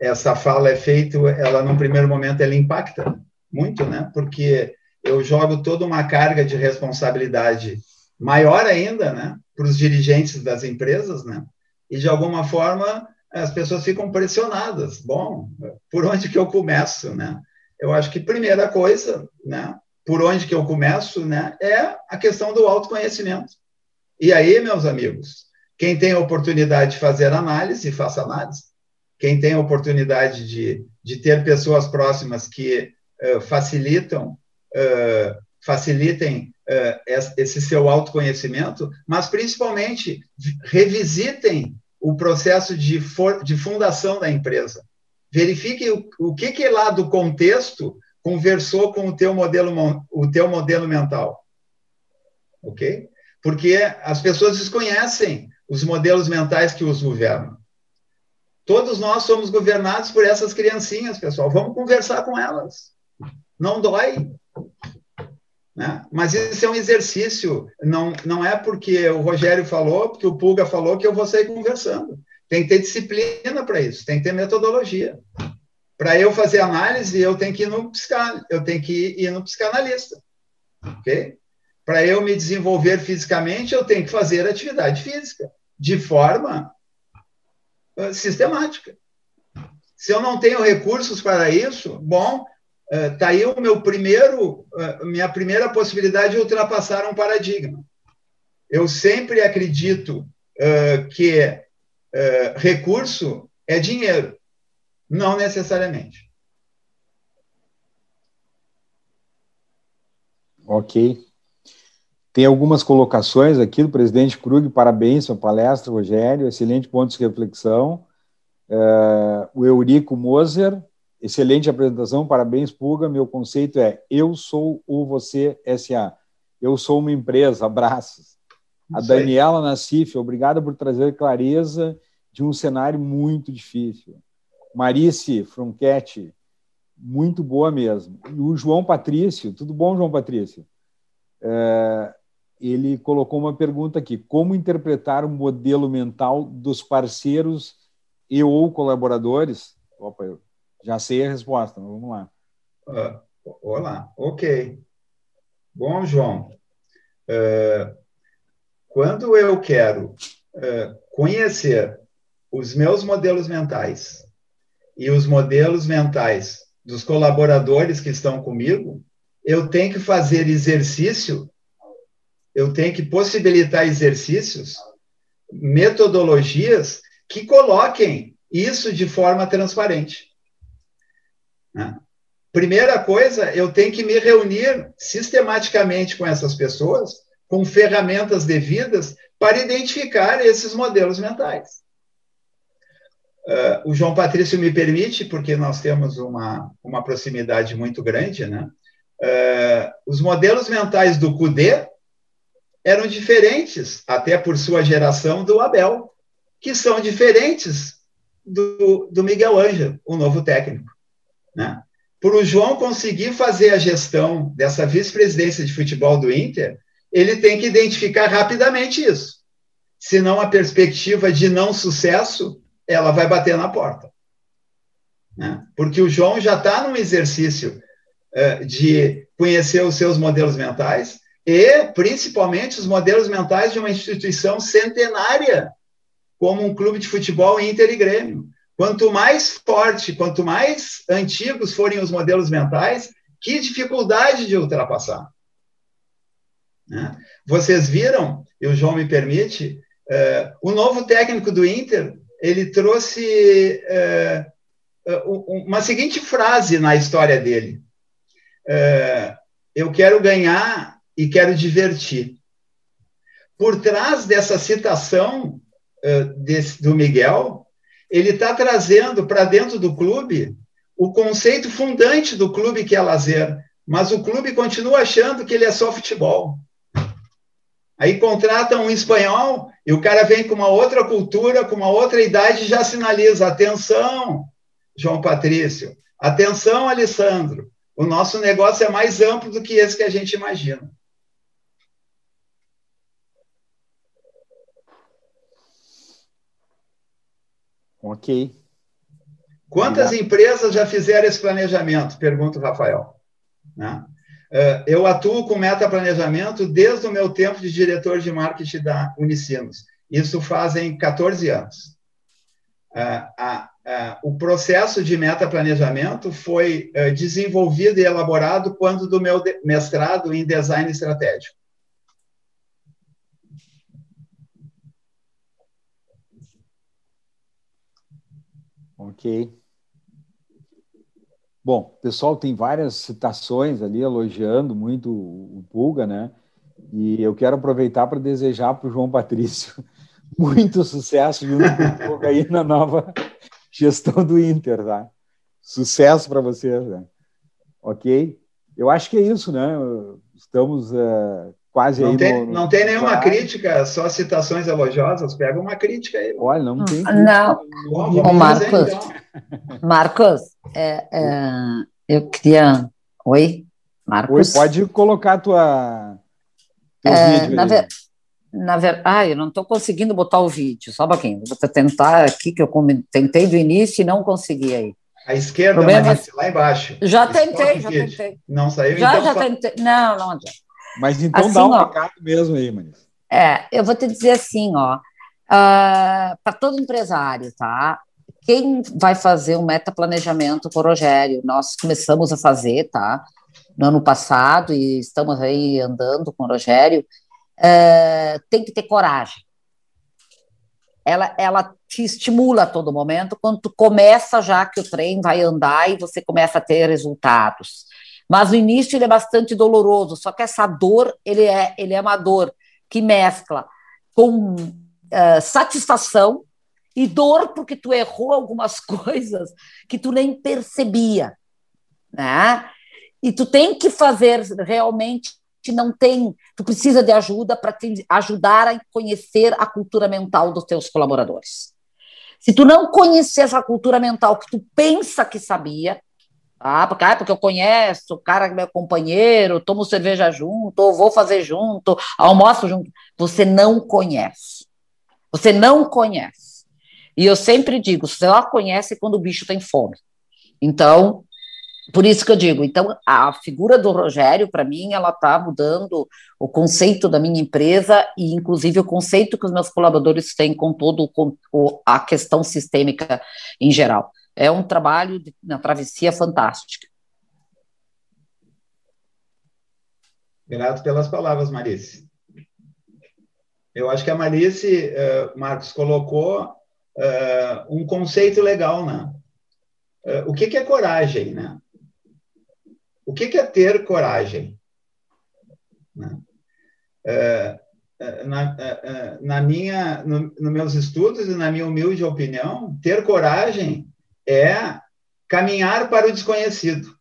essa fala é feita, ela, num primeiro momento, ela impacta muito, né? Porque eu jogo toda uma carga de responsabilidade maior ainda, né? Para os dirigentes das empresas, né? E, de alguma forma, as pessoas ficam pressionadas. Bom, por onde que eu começo, né? Eu acho que primeira coisa, né? Por onde que eu começo, né? É a questão do autoconhecimento. E aí, meus amigos, quem tem a oportunidade de fazer análise, faça análise. Quem tem a oportunidade de, de ter pessoas próximas que uh, facilitam, uh, facilitem uh, esse seu autoconhecimento, mas principalmente revisitem o processo de, for, de fundação da empresa. Verifique o, o que, que lá do contexto conversou com o teu modelo, o teu modelo mental. Ok? Porque as pessoas desconhecem os modelos mentais que os governam. Todos nós somos governados por essas criancinhas, pessoal. Vamos conversar com elas. Não dói. Né? Mas isso é um exercício, não, não é porque o Rogério falou, porque o Pulga falou, que eu vou sair conversando. Tem que ter disciplina para isso, tem que ter metodologia. Para eu fazer análise, eu tenho que ir no psican... eu tenho que ir no psicanalista. ok? Para eu me desenvolver fisicamente, eu tenho que fazer atividade física de forma uh, sistemática. Se eu não tenho recursos para isso, bom, Está eh, aí o meu primeiro, eh, minha primeira possibilidade de ultrapassar um paradigma. Eu sempre acredito que recurso é dinheiro, não necessariamente. Ok. Tem algumas colocações aqui do presidente Krug, parabéns pela palestra, Rogério, excelente ponto de reflexão. Uh, o Eurico Moser, Excelente apresentação, parabéns, Puga. Meu conceito é eu sou o você SA. Eu sou uma empresa, abraços. A Daniela Nassif, obrigada por trazer clareza de um cenário muito difícil. Marice Fronchetti, muito boa mesmo. E o João Patrício, tudo bom, João Patrício? É, ele colocou uma pergunta aqui: como interpretar o modelo mental dos parceiros e ou colaboradores? Opa, eu já sei a resposta, vamos lá. Uh, olá, ok. Bom, João, uh, quando eu quero uh, conhecer os meus modelos mentais e os modelos mentais dos colaboradores que estão comigo, eu tenho que fazer exercício, eu tenho que possibilitar exercícios, metodologias que coloquem isso de forma transparente. Né? Primeira coisa, eu tenho que me reunir sistematicamente com essas pessoas, com ferramentas devidas, para identificar esses modelos mentais. Uh, o João Patrício me permite, porque nós temos uma, uma proximidade muito grande, né? Uh, os modelos mentais do Cudê eram diferentes, até por sua geração, do Abel, que são diferentes do, do Miguel Ângelo, o novo técnico. Né? Por o João conseguir fazer a gestão dessa vice-presidência de futebol do Inter, ele tem que identificar rapidamente isso. Senão a perspectiva de não sucesso, ela vai bater na porta. Né? Porque o João já está num exercício uh, de conhecer os seus modelos mentais e, principalmente, os modelos mentais de uma instituição centenária, como um clube de futebol Inter e Grêmio. Quanto mais forte, quanto mais antigos forem os modelos mentais, que dificuldade de ultrapassar. Né? Vocês viram, e o João me permite, uh, o novo técnico do Inter, ele trouxe uh, uma seguinte frase na história dele. eu quero ganhar e quero divertir. Por trás dessa citação desse, do Miguel, ele está trazendo para dentro do clube o conceito fundante do clube que é lazer, mas o clube continua achando que ele é só futebol. Aí contratam um espanhol e o cara vem com uma outra cultura, com uma outra idade e já sinaliza: atenção, João Patrício, atenção, Alessandro, o nosso negócio é mais amplo do que esse que a gente imagina. Ok. Quantas Obrigado. empresas já fizeram esse planejamento? Pergunta o Rafael. Né? É, eu atuo com meta-planejamento desde o meu tempo de diretor de marketing da Unicinos. Isso fazem 14 anos. É, o processo de meta-planejamento foi é, desenvolvido e elaborado quando do meu mestrado em design estratégico. Ok. Bom, pessoal tem várias citações ali elogiando muito o Pulga, né? E eu quero aproveitar para desejar para o João Patrício muito sucesso junto com o Pulga aí na nova gestão do Inter, tá? Sucesso para vocês, né? Ok? Eu acho que é isso, né? Estamos uh, quase não aí. Tem, no, não tem nenhuma crítica, só citações elogiosas. Pega uma crítica aí. Olha, não tem. Não, Bom, Marcos. Fazer, então. Marcos, é, é, eu queria. Oi, Marcos. Oi, pode colocar tua. É, na, ver... na verdade, ah, eu não estou conseguindo botar o vídeo, só um pouquinho. Vou tentar aqui, que eu tentei do início e não consegui aí. A esquerda, Problema... Mas, lá embaixo. Já tentei, já tentei. Não saiu? Já, então, já tentei. Não, não adianta. Mas então assim, dá um ó, recado mesmo aí, Manis. É, eu vou te dizer assim, ó, uh, ah, para todo empresário, tá? Quem vai fazer um metaplanejamento com o Rogério? Nós começamos a fazer, tá? No ano passado e estamos aí andando com o Rogério. Uh, tem que ter coragem. Ela, ela te estimula a todo momento quando tu começa já que o trem vai andar e você começa a ter resultados. Mas o início ele é bastante doloroso, só que essa dor, ele é, ele é uma dor que mescla com uh, satisfação e dor porque tu errou algumas coisas que tu nem percebia, né? E tu tem que fazer realmente não tem, tu precisa de ajuda para te ajudar a conhecer a cultura mental dos teus colaboradores. Se tu não conhecer essa cultura mental que tu pensa que sabia, ah, porque, ah, porque eu conheço, o cara é meu companheiro, tomo cerveja junto, ou vou fazer junto, almoço junto. Você não conhece. Você não conhece. E eu sempre digo, você só conhece quando o bicho tem fome. Então, por isso que eu digo, então a figura do Rogério, para mim, ela está mudando o conceito da minha empresa e, inclusive, o conceito que os meus colaboradores têm com todo a questão sistêmica em geral. É um trabalho de, na travessia fantástica. Grato pelas palavras, Marice. Eu acho que a Marice, uh, Marcos, colocou uh, um conceito legal, né? Uh, o que, que, é coragem, né? O que, que é ter coragem? Né? Na, na, minha, no, nos meus estudos e na minha humilde opinião, ter coragem é caminhar para o desconhecido.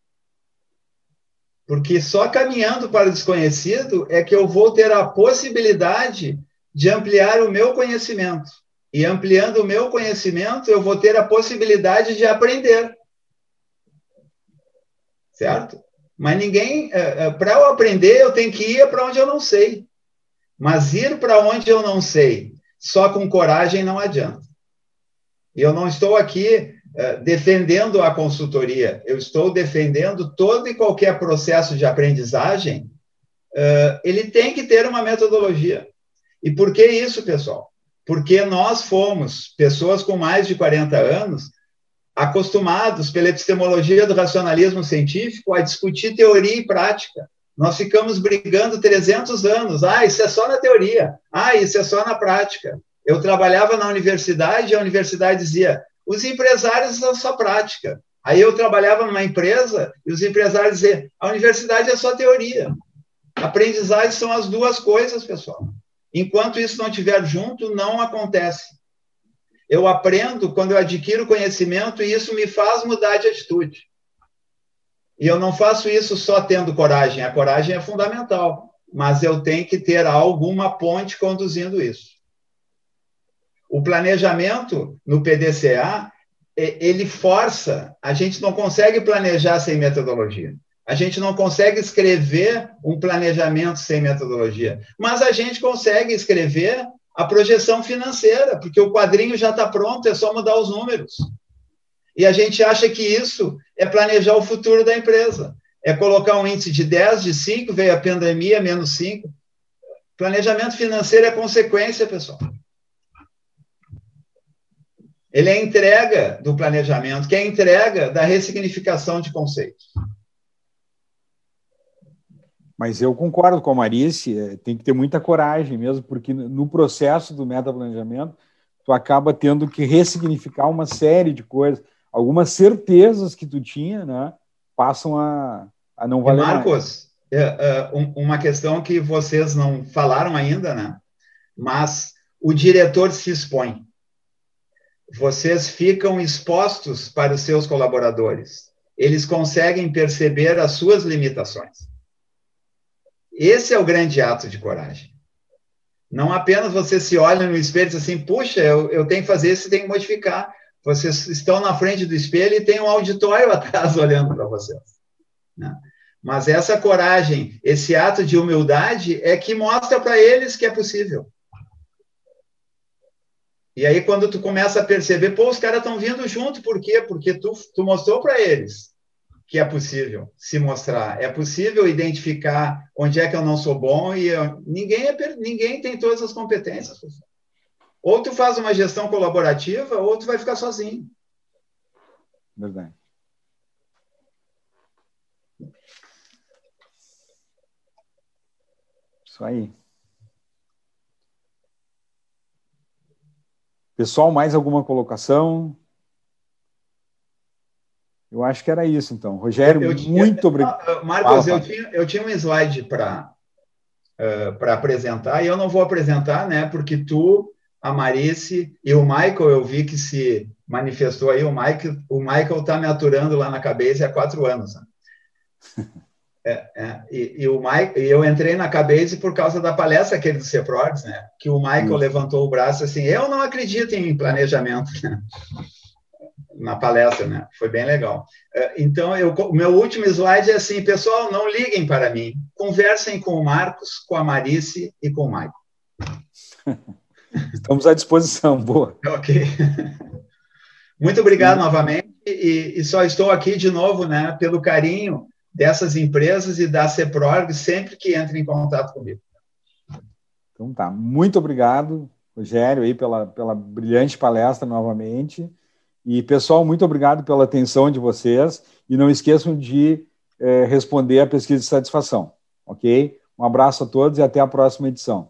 Porque só caminhando para o desconhecido é que eu vou ter a possibilidade de ampliar o meu conhecimento. E ampliando o meu conhecimento, eu vou ter a possibilidade de aprender. Certo? Mas ninguém. É, é, para eu aprender, eu tenho que ir para onde eu não sei. Mas ir para onde eu não sei, só com coragem não adianta. E eu não estou aqui defendendo a consultoria, eu estou defendendo todo e qualquer processo de aprendizagem, uh, ele tem que ter uma metodologia. E por que isso, pessoal? Porque nós fomos, pessoas com mais de 40 anos, acostumados pela epistemologia do racionalismo científico a discutir teoria e prática. Nós ficamos brigando 300 anos. Ah, isso é só na teoria. Ah, isso é só na prática. Eu trabalhava na universidade e a universidade dizia: os empresários só prática. Aí eu trabalhava numa empresa e os empresários diziam: a universidade é só teoria. Aprendizagem são as duas coisas, pessoal. Enquanto isso não estiver junto, não acontece. Eu aprendo quando eu adquiro conhecimento e isso me faz mudar de atitude. E eu não faço isso só tendo coragem. A coragem é fundamental, mas eu tenho que ter alguma ponte conduzindo isso. O planejamento no PDCA, ele força, a gente não consegue planejar sem metodologia. A gente não consegue escrever um planejamento sem metodologia, mas a gente consegue escrever a projeção financeira, porque o quadrinho já está pronto, é só mudar os números. E a gente acha que isso é planejar o futuro da empresa. É colocar um índice de 10, de 5, veio a pandemia, menos 5. Planejamento financeiro é consequência, pessoal. Ele é entrega do planejamento, que é entrega da ressignificação de conceitos. Mas eu concordo com a Marice, é, tem que ter muita coragem mesmo, porque no processo do metaplanejamento, tu acaba tendo que ressignificar uma série de coisas. Algumas certezas que tu tinha, né, passam a, a não valer Marcos, é, é, uma questão que vocês não falaram ainda, né, mas o diretor se expõe. Vocês ficam expostos para os seus colaboradores. Eles conseguem perceber as suas limitações. Esse é o grande ato de coragem. Não apenas você se olha no espelho e diz assim, puxa, eu, eu tenho que fazer isso tenho que modificar. Vocês estão na frente do espelho e tem um auditório atrás olhando para vocês. Né? Mas essa coragem, esse ato de humildade é que mostra para eles que é possível. E aí, quando tu começa a perceber, pô, os caras estão vindo junto, por quê? Porque tu, tu mostrou para eles que é possível se mostrar. É possível identificar onde é que eu não sou bom e eu, ninguém, é, ninguém tem todas as competências. Ou tu faz uma gestão colaborativa, ou tu vai ficar sozinho. Verdade. Isso aí. Pessoal, mais alguma colocação? Eu acho que era isso, então. Rogério, eu, eu, muito obrigado. Ah, Marcos, eu, tinha, eu tinha um slide para uh, apresentar, e eu não vou apresentar, né? Porque tu, a Marice e o Michael, eu vi que se manifestou aí, o Michael o Michael está me aturando lá na cabeça há quatro anos. Né? É, é, e, e, o Mike, e eu entrei na cabeça por causa da palestra aquele do CEPROGS, né? Que o Michael Isso. levantou o braço assim, eu não acredito em planejamento. Né? na palestra, né? Foi bem legal. É, então, eu, o meu último slide é assim, pessoal, não liguem para mim, conversem com o Marcos, com a Marice e com o Maicon. Estamos à disposição, boa. Ok. Muito obrigado Sim. novamente e, e, só estou aqui de novo, né, pelo carinho dessas empresas e da CEPRORG sempre que entrem em contato comigo. Então tá, muito obrigado, Rogério, aí pela, pela brilhante palestra novamente. E, pessoal, muito obrigado pela atenção de vocês e não esqueçam de é, responder a pesquisa de satisfação, ok? Um abraço a todos e até a próxima edição.